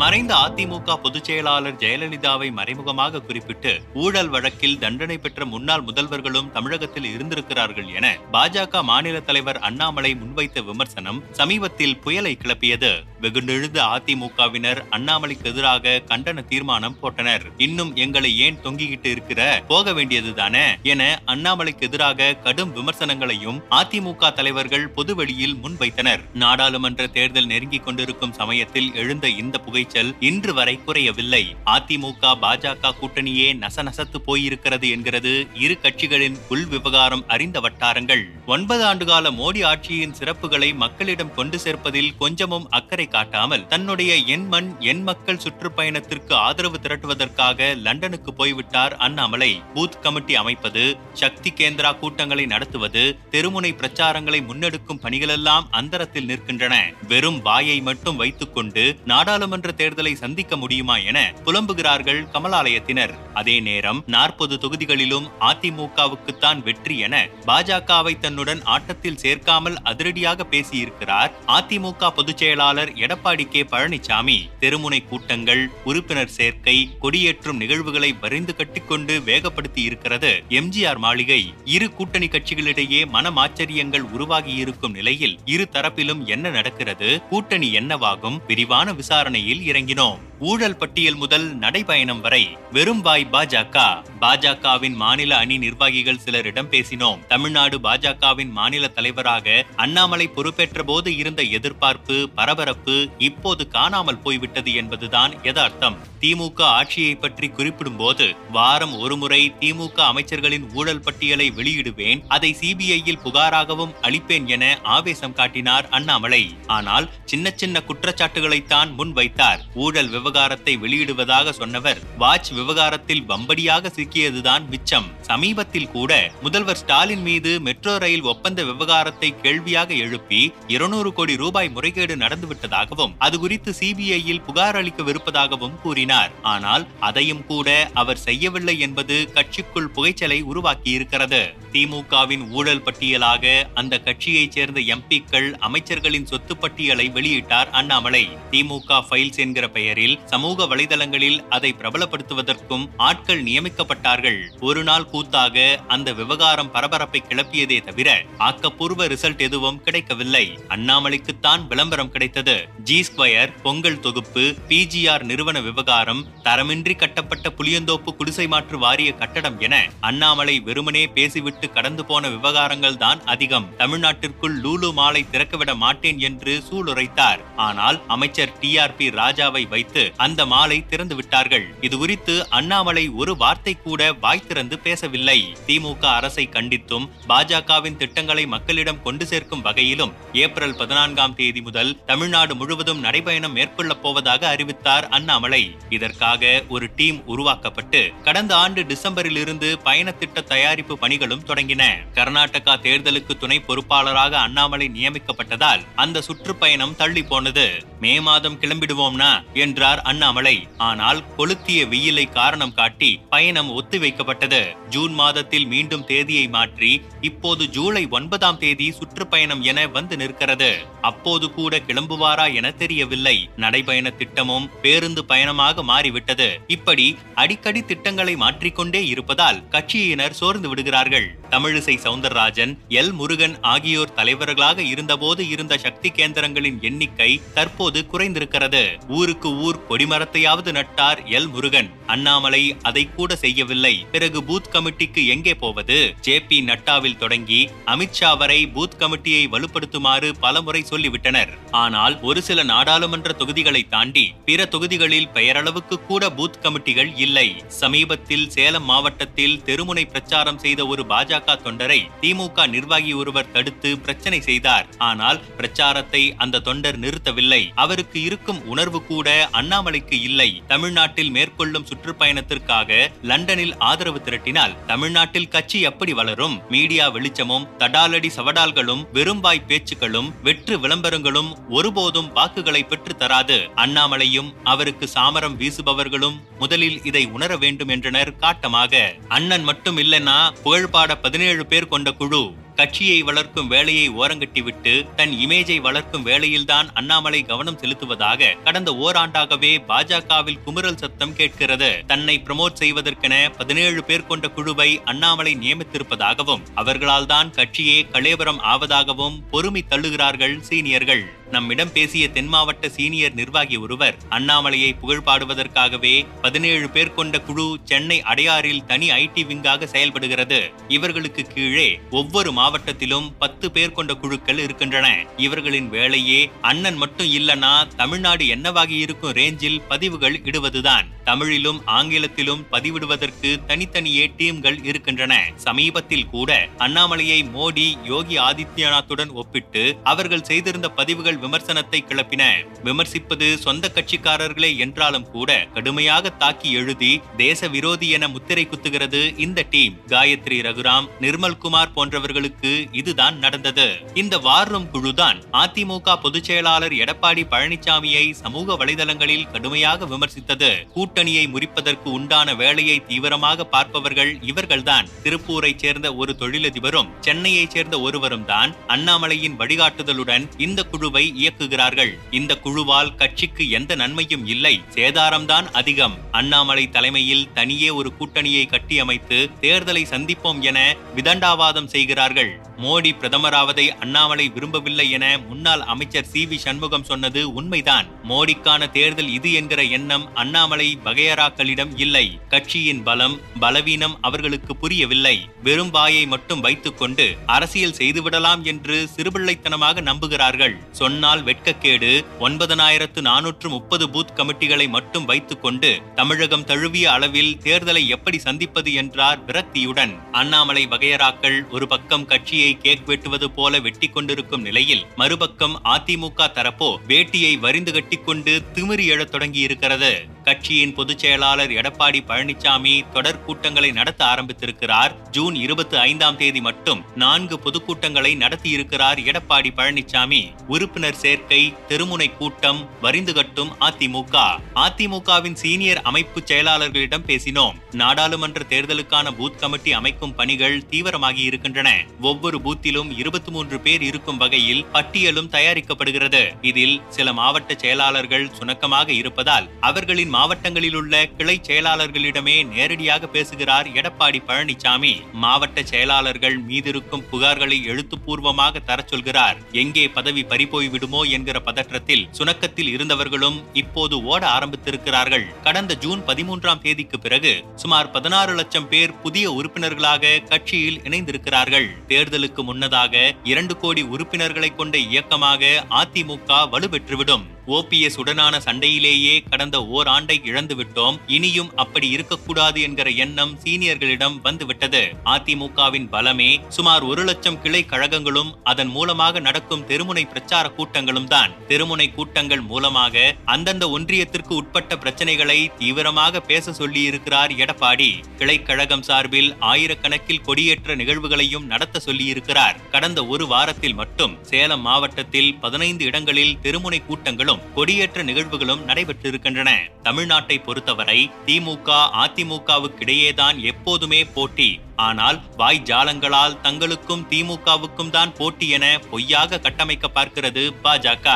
மறைந்த அதிமுக பொதுச் செயலாளர் ஜெயலலிதாவை மறைமுகமாக குறிப்பிட்டு ஊழல் வழக்கில் தண்டனை பெற்ற முன்னாள் முதல்வர்களும் தமிழகத்தில் இருந்திருக்கிறார்கள் என பாஜக மாநில தலைவர் அண்ணாமலை முன்வைத்த விமர்சனம் சமீபத்தில் புயலை கிளப்பியது. வெகுண்டெழுந்த அதிமுகவினர் அண்ணாமலைக்கு எதிராக கண்டன தீர்மானம் போட்டனர். இன்னும் எங்களை ஏன் தொங்கிக்கிட்டு இருக்கிற? போக வேண்டியதுதானே என அண்ணாமலைக்கு எதிராக கடும் விமர்சனங்களையும் அதிமுக தலைவர்கள் பொதுவெளியில் முன்வைத்தனர். நாடாளுமன்ற தேர்தல் நெருங்கிக் கொண்டிருக்கும் சமயத்தில் எழுந்த இந்த புகை புகைச்சல் இன்று வரை குறையவில்லை. அதிமுக பாஜக கூட்டணியே நசநசத்து போயிருக்கிறது என்கிறது இரு கட்சிகளின் உள் விவகாரம் அறிந்த வட்டாரங்கள். ஒன்பது ஆண்டுகால மோடி ஆட்சியின் சிறப்புகளை மக்களிடம் கொண்டு சேர்ப்பதில் கொஞ்சமும் அக்கறை காட்டாமல் தன்னுடைய என் மண் என் மக்கள் சுற்றுப்பயணத்திற்கு ஆதரவு திரட்டுவதற்காக லண்டனுக்கு போய்விட்டார் அண்ணாமலை. பூத் கமிட்டி அமைப்பது சக்தி கேந்திரா கூட்டங்களை நடத்துவது தெருமுனை பிரச்சாரங்களை முன்னெடுக்கும் பணிகளெல்லாம் அந்தரத்தில் நிற்கின்றன. வெறும் வாயை மட்டும் வைத்துக்கொண்டு நாடாளுமன்ற தேர்தலை சந்திக்க முடியுமா என புலம்புகிறார்கள் கமலாலயத்தினர். அதே நேரம் நாற்பது தொகுதிகளிலும் அதிமுகவுக்குத்தான் வெற்றி என பாஜகவை தன்னுடன் ஆட்டத்தில் சேர்க்காமல் அதிரடியாக பேசியிருக்கிறார் அதிமுக பொதுச் செயலாளர் எடப்பாடி கே பழனிசாமி. தெருமுனை கூட்டங்கள் உறுப்பினர் சேர்க்கை கொடியேற்றும் நிகழ்வுகளை வரிந்து கட்டிக்கொண்டு வேகப்படுத்தி இருக்கிறது எம்ஜிஆர் மாளிகை. இரு கூட்டணி கட்சிகளிடையே மனமாச்சரியங்கள் உருவாகியிருக்கும் நிலையில் இரு தரப்பிலும் என்ன நடக்கிறது? கூட்டணி என்னவாகும்? விரிவான விசாரணையில் இறங்கினோம். ஊழல் பட்டியல் முதல் நடைபயணம் வரை வெறும் வாய் பாஜக பாஜகவின் மாநில அணி நிர்வாகிகள் சிலரிடம் பேசினோம். தமிழ்நாடு பாஜகவின் மாநில தலைவராக அண்ணாமலை பொறுப்பேற்ற போது இருந்த எதிர்பார்ப்பு பரபரப்பு இப்போது காணாமல் போய்விட்டது என்பதுதான் யதார்த்தம். திமுக ஆட்சியை பற்றி குறிப்பிடும் போது வாரம் ஒருமுறை திமுக அமைச்சர்களின் ஊழல் பட்டியலை வெளியிடுவேன் அதை சிபிஐயில் புகாராகவும் அளிப்பேன் என ஆவேசம் காட்டினார் அண்ணாமலை. ஆனால் சின்ன சின்ன குற்றச்சாட்டுகளைத்தான் முன்வைத்தார். ஊழல் விவகாரத்தை வெளியிடுவதாக சொன்னவர் வாட்ச் விவகாரத்தில் வம்படியாக சிக்கியதுதான் மிச்சம். சமீபத்தில் கூட முதல்வர் ஸ்டாலின் மீது மெட்ரோ ரயில் ஒப்பந்த விவகாரத்தை கேள்வியாக எழுப்பி இருநூறு கோடி ரூபாய் முறைகேடு நடந்துவிட்டதாகவும் அது குறித்து சிபிஐயில் புகார் அளிக்கவிருப்பதாகவும் கூறினார். ஆனால் அதையும் கூட அவர் செய்யவில்லை என்பது கட்சிக்குள் புகைச்சலை உருவாக்கியிருக்கிறது. திமுகவின் ஊழல் பட்டியலாக அந்த கட்சியைச் சேர்ந்த எம்பிக்கள் அமைச்சர்களின் சொத்து பட்டியலை வெளியிட்டார் அண்ணாமலை. திமுக ஃபைல்ஸ் என்கிற பெயரில் சமூக வலைதளங்களில் அதை பிரபலப்படுத்துவதற்கும் ஆட்கள் நியமிக்கப்பட்டார்கள். ஒரு நாள் கூத்தாக அந்த விவகாரம் பரபரப்பை கிளப்பியதே தவிர ஆக்கப்பூர்வ ரிசல்ட் எதுவும் கிடைக்கவில்லை. அண்ணாமலைக்குத்தான் விளம்பரம் கிடைத்தது. ஜி ஸ்கொயர் பொங்கல் தொகுப்பு பிஜிஆர் நிறுவன விவகாரம் தரமின்றி கட்டப்பட்ட புளியந்தோப்பு குடிசை மாற்று வாரிய கட்டடம் என அண்ணாமலை வெறுமனே பேசிவிட்டு கடந்து போன விவகாரங்கள் தான் அதிகம். தமிழ்நாட்டிற்குள் லூலு மாலை திறக்கவிட மாட்டேன் என்று சூளுரைத்தார். ஆனால் அமைச்சர் டி ஆர் பி ராஜாவை வைத்து அந்த மாலை திறந்து விட்டார்கள். இது குறித்து அண்ணாமலை ஒரு வார்த்தை கூட வாய் திறந்து பேசவில்லை. திமுக அரசை கண்டித்தும் பாஜகவின் திட்டங்களை மக்களிடம் கொண்டு சேர்க்கும் வகையிலும் ஏப்ரல் பதினான்காம் தேதி முதல் தமிழ்நாடு முழுவதும் நடைபயணம் மேற்கொள்ளப் போவதாக அறிவித்தார் அண்ணாமலை. இதற்காக ஒரு டீம் உருவாக்கப்பட்டு கடந்த ஆண்டு டிசம்பரில் இருந்து பயண திட்ட தயாரிப்பு பணிகளும் தொடங்கின. கர்நாடகா தேர்தலுக்கு துணை பொறுப்பாளராக அண்ணாமலை நியமிக்கப்பட்டதால் அந்த சுற்றுப்பயணம் தள்ளி போனது. மே மாதம் கிளம்பிடுவோம்னா என்றார் அண்ணாமலை. ஆனால் கொளுத்திய வெயிலை காரணம் காட்டி பயணம் ஒத்திவைக்கப்பட்டது. ஜூன் மாதத்தில் மீண்டும் தேதியை மாற்றி இப்போது ஜூலை ஒன்பதாம் தேதி சுற்றுப்பயணம் என வந்து நிற்கிறது. அப்போது கூட கிளம்புவாரா என தெரியவில்லை. நடைபயண திட்டமும் பேருந்து பயணமாக மாறிவிட்டது. இப்படி அடிக்கடி திட்டங்களை மாற்றிக்கொண்டே இருப்பதால் கட்சியினர் சோர்ந்து விடுகிறார்கள். தமிழிசை சவுந்தரராஜன் எல். முருகன் ஆகியோர் தலைவர்களாக இருந்தபோது இருந்த சக்தி கேந்திரங்களின் எண்ணிக்கை தற்போது குறைந்திருக்கிறது. ஊருக்கு ஊர் கொடிமரத்தையாவது நட்டார் எல் முருகன். அண்ணாமலை அதை கூட செய்யவில்லை. பிறகு பூத் கமிட்டிக்கு எங்கே போவது? ஜே பி நட்டாவில் தொடங்கி அமித்ஷா வரை பூத் கமிட்டியை வலுப்படுத்துமாறு பலமுறை சொல்லிவிட்டனர். ஆனால் ஒரு சில நாடாளுமன்ற தொகுதிகளை தாண்டி பிற தொகுதிகளில் பெயரளவுக்கு கூட பூத் கமிட்டிகள் இல்லை. சமீபத்தில் சேலம் மாவட்டத்தில் தெருமுனை பிரச்சாரம் செய்த ஒரு பாஜக தொண்டரை திமுக நிர்வாகி ஒருவர் தடுத்து பிரச்சனை செய்தார். ஆனால் பிரச்சாரத்தை அந்த தொண்டர் நிறுத்தவில்லை. அவருக்கு இருக்கும் உணர்வு கூட அண்ணாமலைக்கு இல்லை. தமிழ்நாட்டில் மேற்கொள்ளும் சுற்றுப்பயணத்திற்காக லண்டனில் ஆதரவு திரட்டினால் தமிழ்நாட்டில் கட்சி எப்படி வளரும்? மீடியா வெளிச்சமும் தடாலடி சவடால்களும் வெறும்பாய் பேச்சுக்களும் வெற்று விளம்பரங்களும் ஒருபோதும் வாக்குகளை பெற்று தராது. அண்ணாமலையும் அவருக்கு சாமரம் வீசுபவர்களும் முதலில் இதை உணர வேண்டும் என்றனர் காட்டமாக. அண்ணன் மட்டும் இல்லைன்னா புகழ்பாட பதினேழு பேர் கொண்ட குழு. கட்சியை வளர்க்கும் வேலையை ஓரங்கட்டிவிட்டு தன் இமேஜை வளர்க்கும் வேலையில்தான் அண்ணாமலை கவனம் செலுத்துவதாக கடந்த ஓராண்டாகவே பாஜகவில் குமுறல் சத்தம் கேட்கிறது. தன்னை பிரமோட் செய்வதற்கென பதினேழு பேர் கொண்ட குழுவை அண்ணாமலை நியமித்திருப்பதாகவும் அவர்களால் தான் கட்சியே கலேபரம் ஆவதாகவும் பொறுமை தள்ளுகிறார்கள் சீனியர்கள். நம்மிடம் பேசிய தென் மாவட்ட சீனியர் நிர்வாகி ஒருவர் அண்ணாமலையை புகழ் பாடுவதற்காகவே பதினேழு பேர் கொண்ட குழு சென்னை அடையாறில் தனி ஐடி விங்காக செயல்படுகிறது. இவர்களுக்கு கீழே ஒவ்வொரு மாவட்டத்திலும் பத்து பேர் கொண்ட குழுக்கள் இருக்கின்றன. இவர்களின் வேலையே அண்ணன் மட்டும் இல்லனா தமிழ்நாடு என்னவாகி இருக்கும் ரேஞ்சில் பதிவுகள் இடுவதுதான். தமிழிலும் ஆங்கிலத்திலும் பதிவிடுவதற்கு தனித்தனியே டீம்கள் இருக்கின்றன. சமீபத்தில் கூட அண்ணாமலையை மோடி யோகி ஆதித்யநாத்துடன் ஒப்பிட்டு அவர்கள் செய்திருந்த பதிவுகள் விமர்சனத்தை கிளப்பின. விமர்சிப்பது சொந்த கட்சிக்காரர்களே என்றாலும் கூட கடுமையாக தாக்கி எழுதி தேச விரோதி என முத்திரை குத்துகிறது இந்த டீம். காயத்ரி ரகுராம் நிர்மல்குமார் போன்றவர்களுக்கு இதுதான் நடந்தது. இந்த வார் ரூம் குழுதான் அதிமுக பொதுச் செயலாளர் எடப்பாடி பழனிசாமியை சமூக வலைதளங்களில் கடுமையாக விமர்சித்தது. கூட்டணியை முறிப்பதற்கு உண்டான வேலையை தீவிரமாக பார்ப்பவர்கள் இவர்கள்தான். திருப்பூரைச் சேர்ந்த ஒரு தொழிலதிபரும் சென்னையைச் சேர்ந்த ஒருவரும் தான் அண்ணாமலையின் வழிகாட்டுதலுடன் இந்த குழுவை இயக்குகிறார்கள். இந்த குழுவால் கட்சிக்கு எந்த நன்மையும் இல்லை. சேதாரம்தான் அதிகம். அண்ணாமலை தலைமையில் தனியே ஒரு கூட்டணியை கட்டியமைத்து தேர்தலை சந்திப்போம் என விதண்டாவாதம் செய்கிறார்கள் மோடி பிரதமராவதை அண்ணாமலை விரும்பவில்லை என முன்னாள் அமைச்சர் சி வி சண்முகம் சொன்னது உண்மைதான். மோடிக்கான தேர்தல் இது என்கிற எண்ணம் அண்ணாமலை வகையராக்களிடம் இல்லை. கட்சியின் பலம் பலவீனம் அவர்களுக்கு புரியவில்லை. வெறும் வாயை மட்டும் வைத்துக்கொண்டு அரசியல் செய்துவிடலாம் என்று சிறுபிள்ளைத்தனமாக நம்புகிறார்கள். சொன்னால் வெட்கக்கேடு ஒன்பதனாயிரத்து நானூற்று முப்பது பூத் கமிட்டிகளை மட்டும் வைத்துக்கொண்டு தமிழகம் தழுவிய அளவில் தேர்தலை எப்படி சந்திப்பது என்றார் விரக்தியுடன். அண்ணாமலை வகையராக்கள் ஒரு பக்கம் கட்சியை கேக் வெட்டுவது போல வெட்டி கொண்டிருக்கும் நிலையில் மறுபக்கம் அதிமுக தரப்போ வேட்டியை வரிந்து கட்டிக்கொண்டு திமிரி எழத் தொடங்கி இருக்கிறது. கட்சியின் பொதுச் செயலாளர் எடப்பாடி பழனிசாமி தொடர் கூட்டங்களை நடத்த ஆரம்பித்திருக்கிறார். ஜூன் இருபத்தி ஐந்தாம் தேதி மட்டும் நான்கு பொதுக்கூட்டங்களை நடத்தியிருக்கிறார் எடப்பாடி பழனிசாமி. உறுப்பினர் சேர்க்கை தெருமுனை கூட்டம் வரிந்து கட்டும் அதிமுக. அதிமுகவின் சீனியர் அமைப்பு செயலாளர்களிடம் பேசினோம். நாடாளுமன்ற தேர்தலுக்கான பூத் கமிட்டி அமைக்கும் பணிகள் தீவிரமாகி இருக்கின்றன. ஒவ்வொரு பூத்திலும் இருபத்தி மூன்று பேர் இருக்கும் வகையில் பட்டியலும் தயாரிக்கப்படுகிறது. இதில் சில மாவட்ட செயலாளர்கள் சுணக்கமாக இருப்பதால் அவர்களின் மாவட்டங்களில் உள்ள கிளை செயலாளர்களிடமே நேரடியாக பேசுகிறார் எடப்பாடி பழனிசாமி. மாவட்ட செயலாளர்கள் மீதிருக்கும் புகார்களை எழுத்துப்பூர்வமாக தரச் சொல்கிறார். எங்கே பதவி பறிபோய் விடுமோ என்கிற பதற்றத்தில் சுணக்கத்தில் இருந்தவர்களும் இப்போது ஓட ஆரம்பித்திருக்கிறார்கள். கடந்த ஜூன் பதிமூன்றாம் தேதிக்கு பிறகு சுமார் பதினாறு லட்சம் பேர் புதிய உறுப்பினர்களாக கட்சியில் இணைந்திருக்கிறார்கள். தேர்தலுக்கு முன்னதாக இரண்டு கோடி உறுப்பினர்களை கொண்ட இயக்கமாக அதிமுக வலுப்பெற்றுவிடும் ஓபிஎஸ் உடனான சண்டையிலேயே கடந்த ஓராண்டை இழந்து விட்டோம். இனியும் அப்படி இருக்கக்கூடாது என்கிற எண்ணம் சீனியர்களிடம் வந்துவிட்டது. அதிமுகவின் பலமே சுமார் ஒரு லட்சம் கிளை கழகங்களும் அதன் மூலமாக நடக்கும் தெருமுனை பிரச்சார கூட்டங்களும் தான். தெருமுனை கூட்டங்கள் மூலமாக அந்தந்த ஒன்றியத்திற்கு உட்பட்ட பிரச்சனைகளை தீவிரமாக பேச சொல்லியிருக்கிறார் எடப்பாடி. கிளை கழகம் சார்பில் ஆயிரக்கணக்கில் கொடியேற்ற நிகழ்வுகளையும் நடத்த சொல்லியிருக்கிறார். கடந்த ஒரு வாரத்தில் மட்டும் சேலம் மாவட்டத்தில் பதினைந்து இடங்களில் தெருமுனை கூட்டங்களும் கொடியேற்ற நிகழ்வுகளும் நடைபெற்றிருக்கின்றன. தமிழ்நாட்டை பொறுத்தவரை திமுக அதிமுகவுக்கிடையேதான் எப்போதுமே போட்டி ஆனால் வாய் ஜாலங்களால் தங்களுக்கும் திமுகவுக்கும் தான் போட்டி என பொய்யாக கட்டமைக்க பார்க்கிறது பாஜக.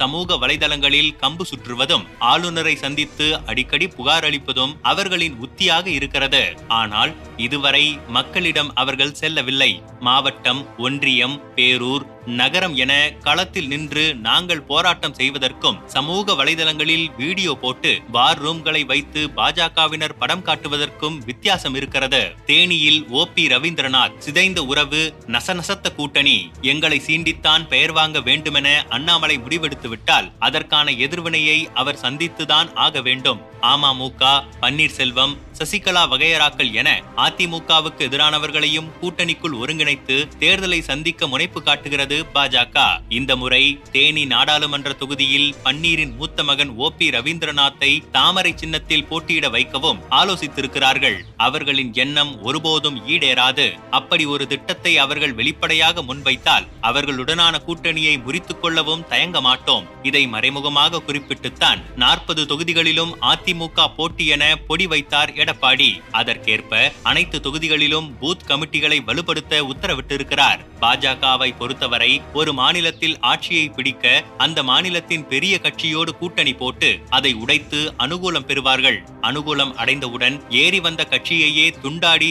சமூக வலைதளங்களில் கம்பு சுற்றுவதும் ஆளுநரை சந்தித்து அடிக்கடி புகார் அளிப்பதும் அவர்களின் உத்தியாக இருக்கிறது. ஆனால் இதுவரை மக்களிடம் அவர்கள் செல்லவில்லை. மாவட்டம் ஒன்றியம் பேரூர் நகரம் என களத்தில் நின்று நாங்கள் போராட்டம் செய்வதற்கும் சமூக வலைதளங்களில் வீடியோ போட்டு பார் ரூம்களை வைத்து பாஜகவினர் படம் காட்டுவதற்கும் வித்தியாசம் இருக்கிறது. தேனியில் ஓ பி ரவீந்திரநாத் சிதைந்த உறவு நசநசத்த கூட்டணி எங்களை சீண்டித்தான் பெயர் வாங்க வேண்டுமென அண்ணாமலை முடிவெடுத்து விட்டால் அதற்கான எதிர்வினையை அவர் சந்தித்துதான் ஆக வேண்டும். அமமுக பன்னீர்செல்வம் சசிகலா வகையராக்கள் என அதிமுகவுக்கு எதிரானவர்களையும் கூட்டணிக்குள் ஒருங்கிணைத்து தேர்தலை சந்திக்க முனைப்பு காட்டுகிறது பாஜக. இந்த முறை தேனி நாடாளுமன்ற தொகுதியில் பன்னீரின் மூத்த மகன் ஓ பி ரவீந்திரநாத்தை தாமரை சின்னத்தில் போட்டியிட வைக்கவும் ஆலோசித்திருக்கிறார்கள். அவர்களின் எண்ணம் ஒருபோதும் ஈடேறாது. அப்படி ஒரு திட்டத்தை அவர்கள் வெளிப்படையாக முன்வைத்தால் அவர்களுடனான கூட்டணியை முறித்துக் கொள்ளவும் தயங்க மாட்டோம். இதை மறைமுகமாக குறிப்பிட்டுத்தான் நாற்பது தொகுதிகளிலும் அதிமுக போட்டி என பொடி வைத்தார் எடப்பாடி. அதற்கேற்ப அனைத்து தொகுதிகளிலும் பூத் கமிட்டிகளை வலுப்படுத்த உத்தரவிட்டிருக்கிறார். பாஜகவை பொறுத்தவரை ஒரு மாநிலத்தில் ஆட்சியை பிடிக்க அந்த மாநிலத்தின் பெரிய கட்சியோடு கூட்டணி போட்டு அதை உடைத்து அனுகூலம் பெறுவார்கள். அனுகூலம் அடைந்தவுடன் ஏறி வந்த கட்சியையே துண்டாடி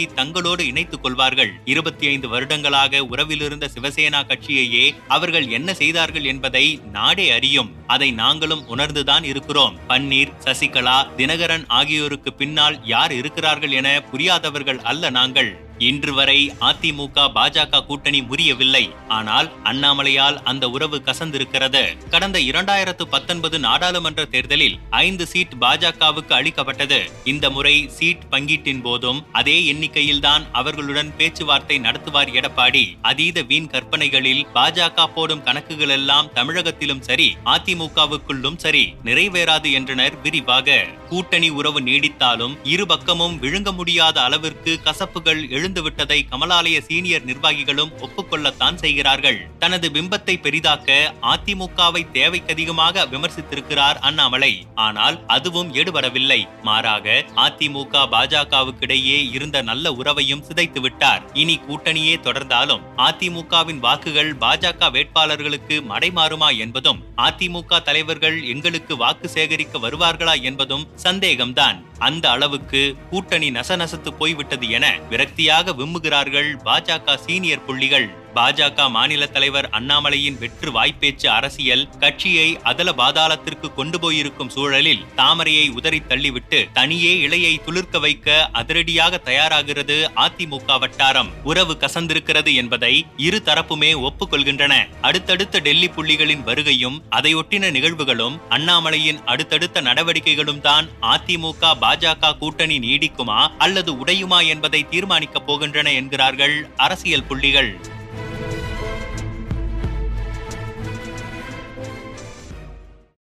தங்களோடு இணைத்துக் கொள்வார்கள். இருபத்தி ஐந்து வருடங்களாக உறவிலிருந்த சிவசேனா கட்சியையே அவர்கள் என்ன செய்தார்கள் என்பதை நாடே அறியும். அதை நாங்களும் உணர்ந்துதான் இருக்கிறோம். பன்னீர் சசிகலா தினகரன் ஆகியோருக்கு பின்னால் யார் இருக்கிறார்கள் என புரியாதவர்கள் அல்ல நாங்கள். இன்று வரை அதிமுக பாஜக கூட்டணி முறியவில்லை. ஆனால் அண்ணாமலையால் அந்த உறவு கசந்திருக்கிறது. கடந்த இரண்டாயிரத்து பத்தொன்பது நாடாளுமன்ற தேர்தலில் ஐந்து சீட் பாஜகவுக்கு அளிக்கப்பட்டது. இந்த முறை சீட் பங்கீட்டின் போதும் அதே எண்ணிக்கையில்தான் அவர்களுடன் பேச்சுவார்த்தை நடத்துவார் எடப்பாடி. அதீத வீண் கற்பனைகளில் பாஜக போடும் கணக்குகள் எல்லாம் தமிழகத்திலும் சரி அதிமுகவுக்குள்ளும் சரி நிறைவேறாது என்றனர் விரிவாக. கூட்டணி உறவு நீடித்தாலும் இரு பக்கமும் விழுங்க முடியாத அளவிற்கு கசப்புகள் எழுந்துவிட்டதை கமலாலய சீனியர் நிர்வாகிகளும் ஒப்புக்கொள்ளத்தான் செய்கிறார்கள். தனது பிம்பத்தை பெரிதாக்க அதிமுகவை தேவைக்கதிகமாக விமர்சித்திருக்கிறார் அண்ணாமலை. ஆனால் அதுவும் எடுபடவில்லை மாறாக அதிமுக பாஜகவுக்கிடையே இருந்த நல்ல உறவையும் சிதைத்து விட்டார் இனி கூட்டணியே தொடர்ந்தாலும் அதிமுகவின் வாக்குகள் பாஜக வேட்பாளர்களுக்கு மடைமாறுமா என்பதும் அதிமுக தலைவர்கள் எங்களுக்கு வாக்கு சேகரிக்க வருவார்களா என்பதும் சந்தேகம்தான். அந்த அளவுக்கு கூட்டணி நசநசத்து போய்விட்டது என விரக்தியாக விம்முகிறார்கள் பாஜக சீனியர் புள்ளிகள். பாஜக மாநில தலைவர் அண்ணாமலையின் வெற்று வாய்ப்பேச்சு அரசியல் கட்சியை அதல பாதாளத்திற்கு கொண்டு போயிருக்கும் சூழலில் தாமரையை உதறி தள்ளிவிட்டு தனியே இலையை துளிர்க்க வைக்க அதிரடியாக தயாராகிறது அதிமுக வட்டாரம். உறவு கசந்திருக்கிறது என்பதை இரு தரப்புமே ஒப்புக்கொள்கின்றன. அடுத்தடுத்த டெல்லி புள்ளிகளின் வருகையும் அதையொட்டின நிகழ்வுகளும் அண்ணாமலையின் அடுத்தடுத்த நடவடிக்கைகளும் தான் அதிமுக பாஜக கூட்டணி நீடிக்குமா அல்லது உடையுமா என்பதை தீர்மானிக்கப் போகின்றன என்கிறார்கள் அரசியல் புள்ளிகள்.